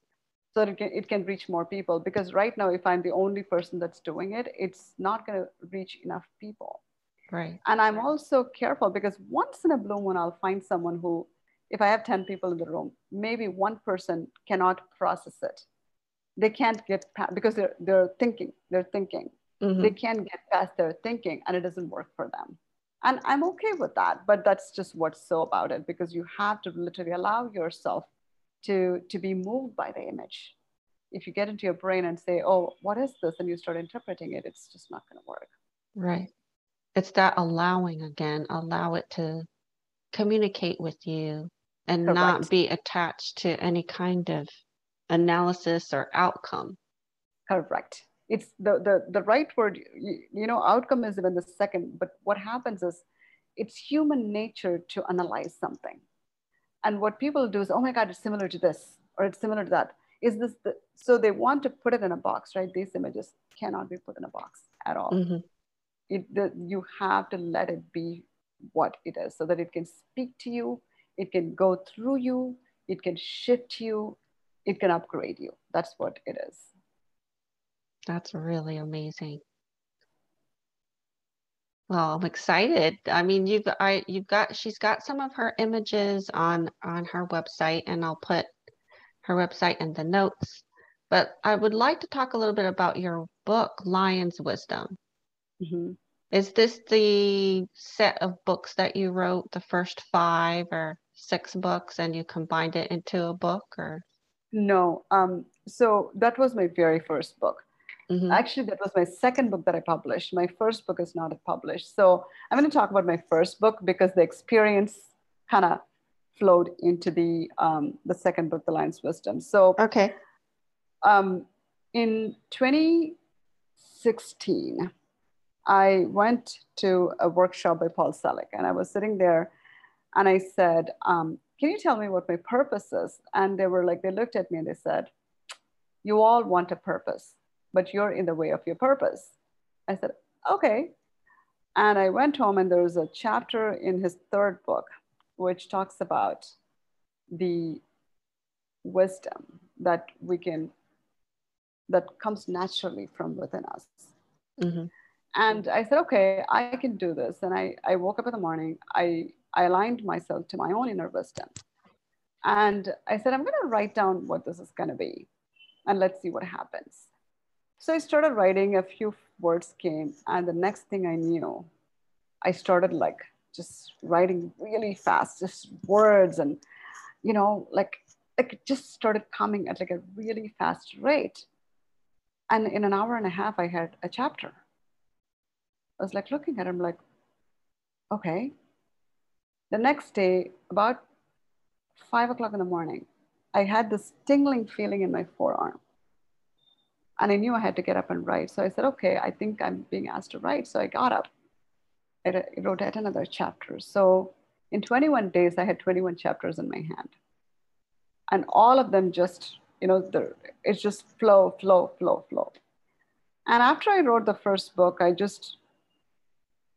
S2: So it can, it can reach more people because right now, if I'm the only person that's doing it, it's not going to reach enough people.
S1: Right.
S2: And I'm also careful because once in a blue moon, I'll find someone who if I have 10 people in the room, maybe one person cannot process it. They can't get past because they're, they're thinking, they're thinking. Mm-hmm. They can't get past their thinking and it doesn't work for them. And I'm okay with that, but that's just what's so about it because you have to literally allow yourself to, to be moved by the image. If you get into your brain and say, oh, what is this? And you start interpreting it, it's just not going to work.
S1: Right. It's that allowing again, allow it to communicate with you and Correct. not be attached to any kind of analysis or outcome.
S2: Correct. It's the, the, the right word, you, you know, outcome is even the second, but what happens is it's human nature to analyze something. And what people do is, oh my God, it's similar to this, or it's similar to that. Is this the, so they want to put it in a box, right? These images cannot be put in a box at all. Mm-hmm. It, the, you have to let it be what it is so that it can speak to you it can go through you, it can shift you, it can upgrade you. That's what it is.
S1: That's really amazing. Well, I'm excited. I mean, you've I you've got she's got some of her images on on her website, and I'll put her website in the notes. But I would like to talk a little bit about your book, Lion's Wisdom. Mm-hmm. Is this the set of books that you wrote, the first five or six books, and you combined it into a book, or?
S2: No. Um, so that was my very first book. Mm-hmm. Actually, that was my second book that I published. My first book is not published. So I'm going to talk about my first book because the experience kind of flowed into the um, the second book, The Lion's Wisdom. So
S1: okay.
S2: Um, in 2016, I went to a workshop by Paul Selig, and I was sitting there, and I said, um, "Can you tell me what my purpose is?" And they were like, they looked at me and they said, "You all want a purpose, but you're in the way of your purpose." I said, "Okay." And I went home, and there was a chapter in his third book, which talks about the wisdom that we can that comes naturally from within us. Mm-hmm and I said, okay, I can do this. And I, I woke up in the morning, I, I aligned myself to my own inner wisdom. And I said, I'm going to write down what this is going to be and let's see what happens. So I started writing, a few words came, and the next thing I knew, I started like just writing really fast, just words and, you know, like, like it just started coming at like a really fast rate. And in an hour and a half, I had a chapter. I was like looking at him like, okay. The next day, about five o'clock in the morning, I had this tingling feeling in my forearm. And I knew I had to get up and write. So I said, okay, I think I'm being asked to write. So I got up. I wrote yet another chapter. So in 21 days, I had 21 chapters in my hand. And all of them just, you know, it's just flow, flow, flow, flow. And after I wrote the first book, I just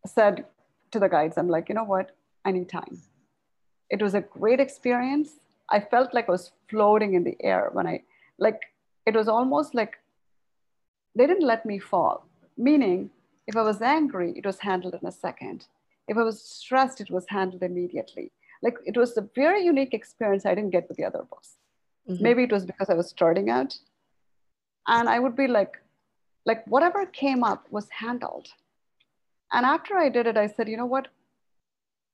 S2: said to the guides, I'm like, you know what? I need time. It was a great experience. I felt like I was floating in the air when I, like, it was almost like they didn't let me fall. Meaning, if I was angry, it was handled in a second. If I was stressed, it was handled immediately. like it was a very unique experience I didn't get with the other books. Mm-hmm. Maybe it was because I was starting out. And I would be like, like whatever came up was handled. And after I did it, I said, you know what?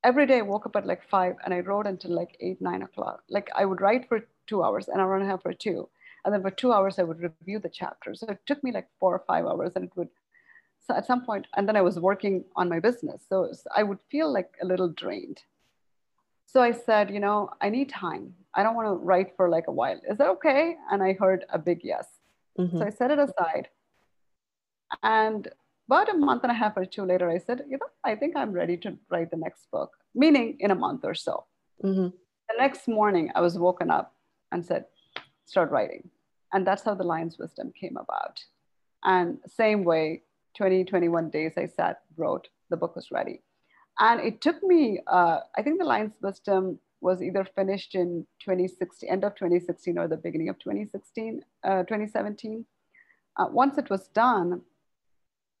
S2: Every day I woke up at like five and I wrote until like eight, nine o'clock. Like I would write for two hours, an hour and a half for two. And then for two hours, I would review the chapters. So it took me like four or five hours and it would, so at some point, and then I was working on my business. So I would feel like a little drained. So I said, you know, I need time. I don't want to write for like a while. Is that okay? And I heard a big yes. Mm-hmm. So I set it aside. And about a month and a half or two later, I said, you know, I think I'm ready to write the next book, meaning in a month or so. Mm-hmm. The next morning, I was woken up and said, start writing. And that's how the Lion's Wisdom came about. And same way, 20, 21 days I sat, wrote, the book was ready. And it took me, uh, I think the Lion's Wisdom was either finished in 2016, end of 2016 or the beginning of 2016, uh, 2017. Uh, once it was done,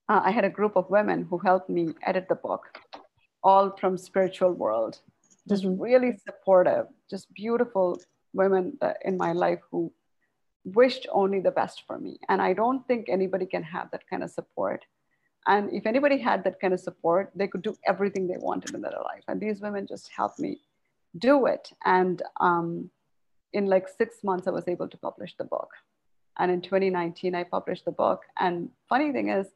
S2: uh, I had a group of women who helped me edit the book, all from spiritual world, just mm-hmm. really supportive, just beautiful women uh, in my life who wished only the best for me. And I don't think anybody can have that kind of support. And if anybody had that kind of support, they could do everything they wanted in their life. And these women just helped me do it. And um, in like six months, I was able to publish the book. And in 2019, I published the book. And funny thing is,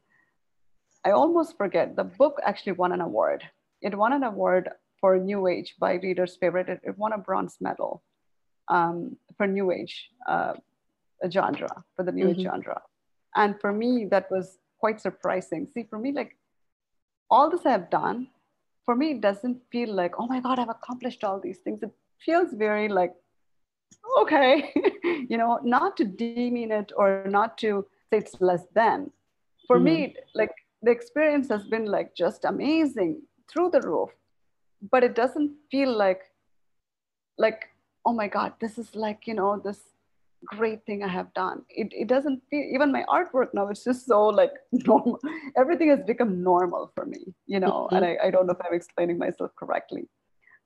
S2: I almost forget the book actually won an award. It won an award for New Age by Reader's Favorite. It, it won a bronze medal um, for New Age uh, genre, for the New mm-hmm. Age genre. And for me, that was quite surprising. See, for me, like all this I have done, for me, it doesn't feel like, oh my God, I've accomplished all these things. It feels very like, okay, you know, not to demean it or not to say it's less than. For mm-hmm. me, like the experience has been like just amazing through the roof, but it doesn't feel like, like, oh my God, this is like, you know, this great thing I have done. It, it doesn't feel, even my artwork now, it's just so like normal. Everything has become normal for me, you know, mm-hmm. and I, I don't know if I'm explaining myself correctly.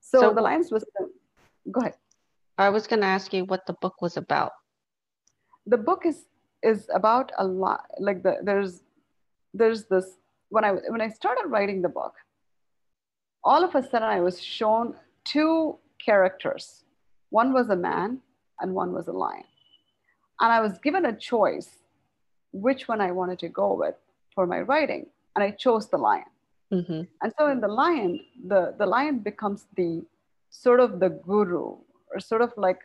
S2: So, so the lines was go ahead.
S1: I was going to ask you what the book was about.
S2: The book is is about a lot like the there's there's this when I when I started writing the book, all of a sudden I was shown two characters. One was a man and one was a lion. And I was given a choice which one I wanted to go with for my writing. And I chose the lion. Mm-hmm. And so in the lion, the, the lion becomes the sort of the guru or sort of like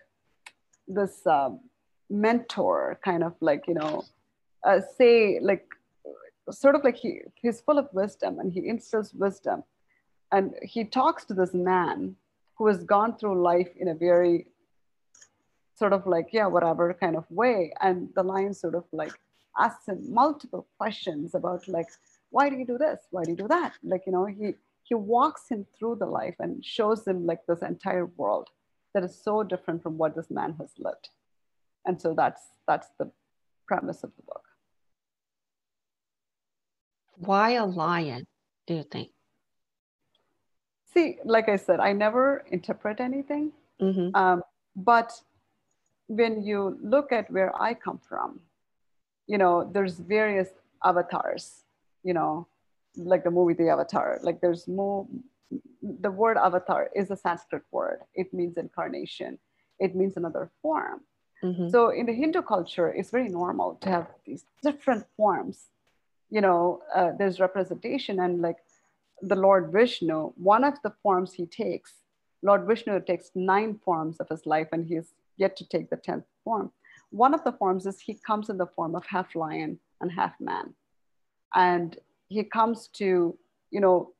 S2: this um, mentor kind of like, you know, uh, say like, sort of like he, he's full of wisdom and he instills wisdom. And he talks to this man who has gone through life in a very sort of like, yeah, whatever kind of way. And the lion sort of like asks him multiple questions about like, why do you do this? Why do you do that? Like, you know, he he walks him through the life and shows him like this entire world that is so different from what this man has lived. And so that's that's the premise of the book.
S1: Why a lion, do you think?
S2: See, like I said, I never interpret anything. Mm-hmm. Um, but when you look at where I come from, you know, there's various avatars, you know, like the movie The Avatar. Like there's more, the word avatar is a Sanskrit word. It means incarnation. It means another form. Mm-hmm. So in the Hindu culture, it's very normal to have these different forms. You know, uh, there's representation and like the Lord Vishnu, one of the forms he takes, Lord Vishnu takes nine forms of his life and he's yet to take the 10th form. One of the forms is he comes in the form of half lion and half man. And he comes to, you know,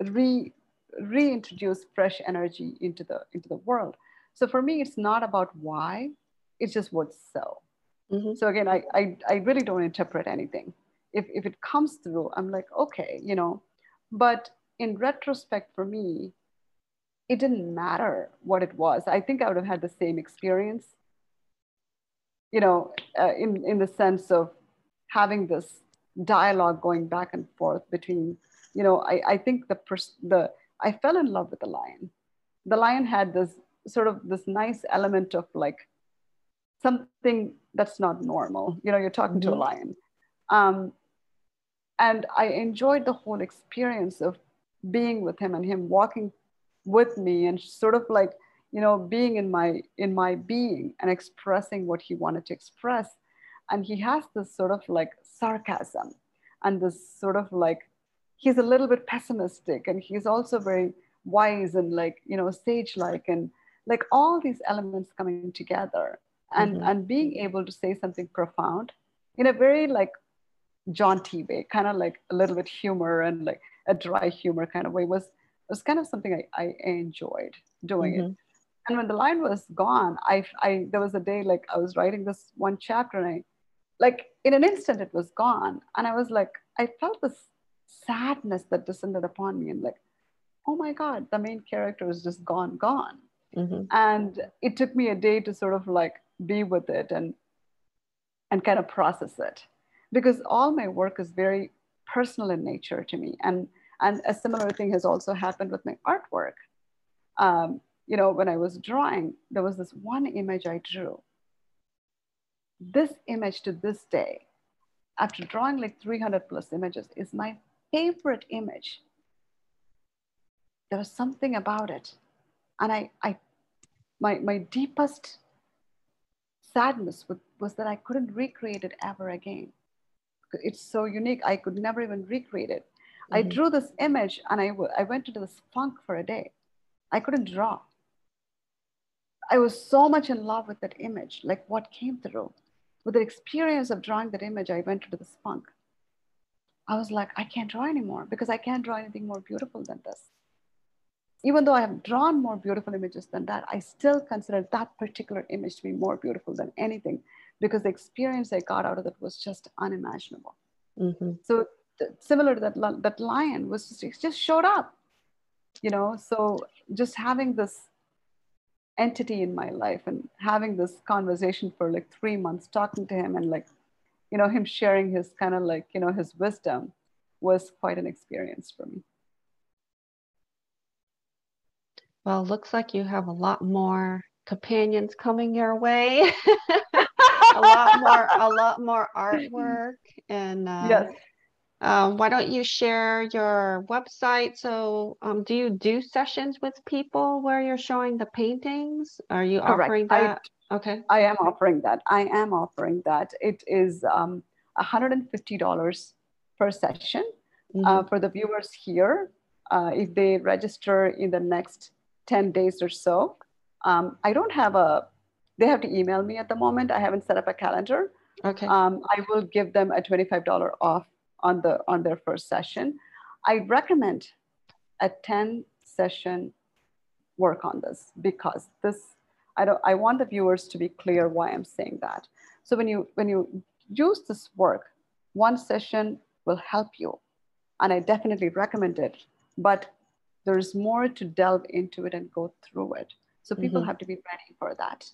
S2: re, reintroduce fresh energy into the, into the world. So for me, it's not about why, it's just what's so. Mm-hmm. So again, I, I, I really don't interpret anything. If, if it comes through, I'm like, okay, you know, but in retrospect for me, it didn't matter what it was. I think I would have had the same experience, you know, uh, in, in the sense of having this dialogue going back and forth between, you know, I, I think the, pers- the, I fell in love with the lion the lion had this sort of this nice element of like something that's not normal. You know, you're talking mm-hmm. to a mm-hmm. lion. Um, and I enjoyed the whole experience of being with him and him walking with me and sort of like, you know, being in my in my being and expressing what he wanted to express. And he has this sort of like sarcasm and this sort of like he's a little bit pessimistic and he's also very wise and like you know sage like and like all these elements coming together and mm-hmm. and being able to say something profound in a very like jaunty way kind of like a little bit humor and like a dry humor kind of way was was kind of something i, I enjoyed doing mm-hmm. it and when the line was gone I, I there was a day like i was writing this one chapter and i like in an instant it was gone and i was like i felt this sadness that descended upon me and like oh my god the main character is just gone gone mm-hmm. and it took me a day to sort of like be with it and and kind of process it because all my work is very personal in nature to me. And and a similar thing has also happened with my artwork. Um, you know when i was drawing there was this one image i drew. This image to this day after drawing like 300 plus images is my favorite image. There was something about it. And i i my my deepest sadness was, was that I couldn't recreate it ever again. It's so unique. I could never even recreate it. Mm-hmm. I drew this image and I, w- I went into this funk for a day. I couldn't draw. I was so much in love with that image, like what came through. With the experience of drawing that image, I went into this funk. I was like, I can't draw anymore because I can't draw anything more beautiful than this even though I have drawn more beautiful images than that, I still consider that particular image to be more beautiful than anything because the experience I got out of it was just unimaginable. Mm-hmm. So th- similar to that, that lion was just, just showed up, you know. So just having this entity in my life and having this conversation for like three months, talking to him and like, you know, him sharing his kind of like, you know, his wisdom was quite an experience for me.
S1: Well, looks like you have a lot more companions coming your way. a lot more, a lot more artwork, and uh, yes. Um, why don't you share your website? So, um, do you do sessions with people where you're showing the paintings? Are you Correct. offering that?
S2: I, okay. I am offering that. I am offering that. It is um, $150 per session uh, mm-hmm. uh, for the viewers here. Uh, if they register in the next 10 days or so. Um, I don't have a, they have to email me at the moment. I haven't set up a calendar.
S1: Okay.
S2: Um, I will give them a $25 off on, the, on their first session. I recommend a 10 session work on this because this, I, don't, I want the viewers to be clear why I'm saying that. So when you, when you use this work, one session will help you. And I definitely recommend it. But there's more to delve into it and go through it. So people mm-hmm. have to be ready for that.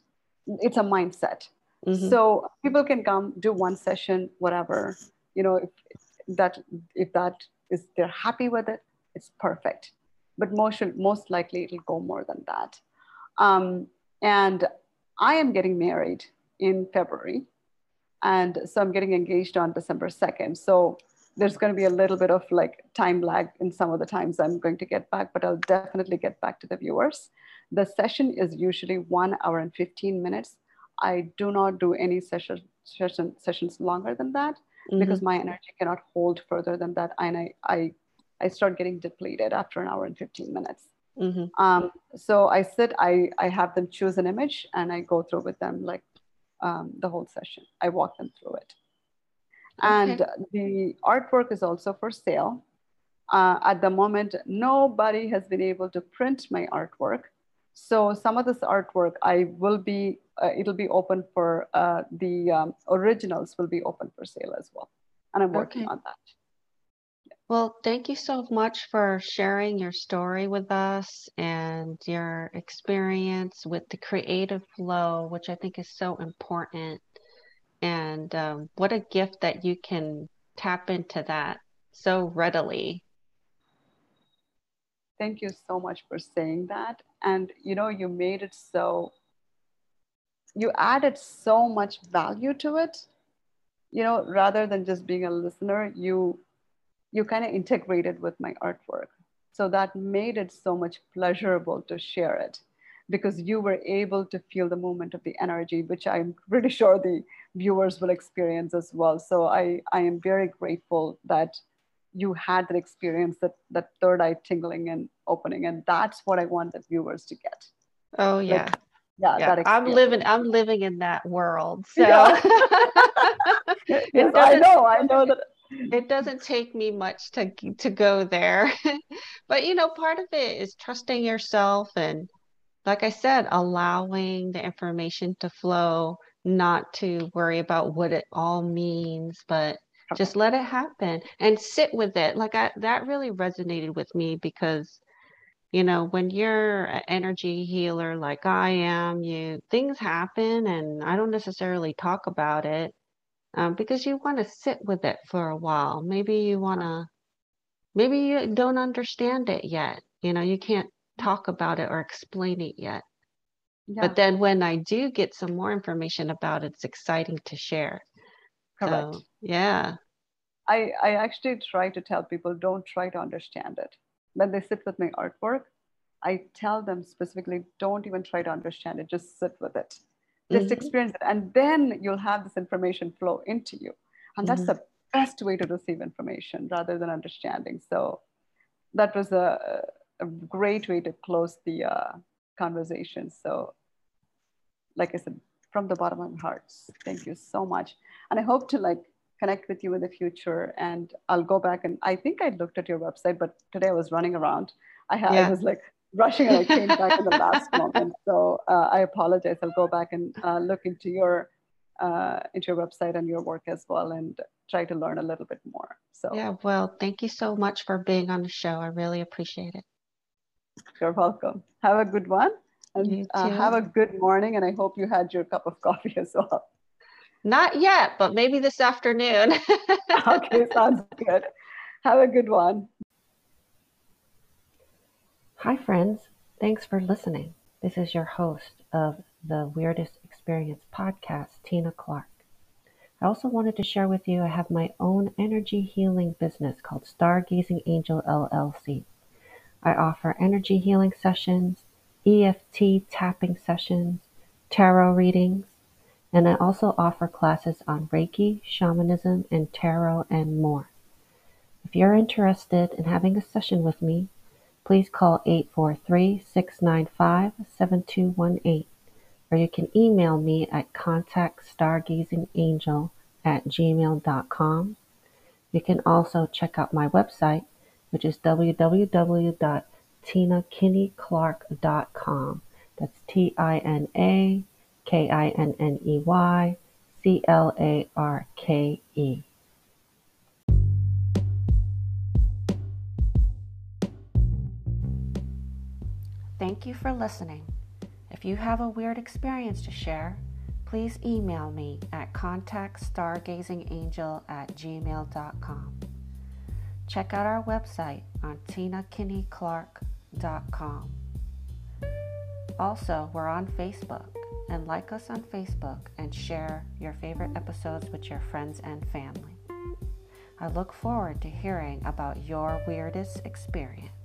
S2: It's a mindset. Mm-hmm. So people can come do one session, whatever. You know, if that if that is they're happy with it, it's perfect. But most most likely it'll go more than that. Um, and I am getting married in February, and so I'm getting engaged on December second. So there's going to be a little bit of like time lag in some of the times I'm going to get back, but I'll definitely get back to the viewers. The session is usually one hour and 15 minutes. I do not do any session, session sessions longer than that mm-hmm. because my energy cannot hold further than that. And I, I, I start getting depleted after an hour and 15 minutes. Mm-hmm. Um, so I sit, I, I have them choose an image and I go through with them like um, the whole session. I walk them through it. And okay. the artwork is also for sale. Uh, at the moment, nobody has been able to print my artwork. So some of this artwork, I will be, uh, it'll be open for uh, the um, originals will be open for sale as well. And I'm working okay. on that.
S1: Well, thank you so much for sharing your story with us and your experience with the creative flow, which I think is so important and um, what a gift that you can tap into that so readily.
S2: Thank you so much for saying that. And you know you made it so you added so much value to it you know rather than just being a listener you you kind of integrated with my artwork. So that made it so much pleasurable to share it because you were able to feel the movement of the energy which i'm pretty sure the viewers will experience as well. So i i am very grateful that you had that experience that that third eye tingling and opening and that's what i want the viewers to get.
S1: Oh yeah. like,
S2: yeah, yeah
S1: i'm living i'm living in that world so. Yeah.
S2: yes, i know i know that.
S1: it doesn't take me much to to go there. But you know part of it is trusting yourself and like i said allowing the information to flow not to worry about what it all means but just let it happen and sit with it. Like I, that really resonated with me because you know when you're an energy healer like i am you things happen and i don't necessarily talk about it um, because you want to sit with it for a while. Maybe you want to maybe you don't understand it yet. You know you can't talk about it or explain it yet. Yeah. but then when i do get some more information about it it's exciting to share
S2: Correct.
S1: Yeah.
S2: I, I actually try to tell people don't try to understand it. When they sit with my artwork, I tell them specifically don't even try to understand it, just sit with it. Just mm-hmm. experience it. And then you'll have this information flow into you. And that's mm-hmm. the best way to receive information rather than understanding. So that was a, a great way to close the uh, conversation. So, like I said, from the bottom of my heart, thank you so much. And I hope to like connect with you in the future. And I'll go back and I think I looked at your website, but today I was running around. I, had, yeah. I was like rushing and I came back in the last moment. So uh, I apologize. I'll go back and uh, look into your uh, into your website and your work as well and try to learn a little bit more. So
S1: yeah, well, thank you so much for being on the show. I really appreciate it.
S2: You're welcome. Have a good one and uh, have a good morning. And I hope you had your cup of coffee as well.
S1: Not yet, but maybe this afternoon.
S2: okay, sounds good. Have a good one.
S1: Hi, friends. Thanks for listening. This is your host of the Weirdest Experience podcast, Tina Clarke. I also wanted to share with you I have my own energy healing business called Stargazing Angel LLC. I offer energy healing sessions, EFT tapping sessions, tarot readings, and I also offer classes on Reiki, shamanism, and tarot, and more. If you're interested in having a session with me, please call 843 695 7218 or you can email me at contactstargazingangel at gmail.com. You can also check out my website, which is www.tinakinneyclarke.com. That's T I N A K I N N E Y C L A R K E. Thank you for listening. If you have a weird experience to share, please email me at contactstargazingangel at gmail.com. Check out our website on tinakinneyclarke.com. Also, we're on Facebook and like us on Facebook and share your favorite episodes with your friends and family. I look forward to hearing about your weirdest experience.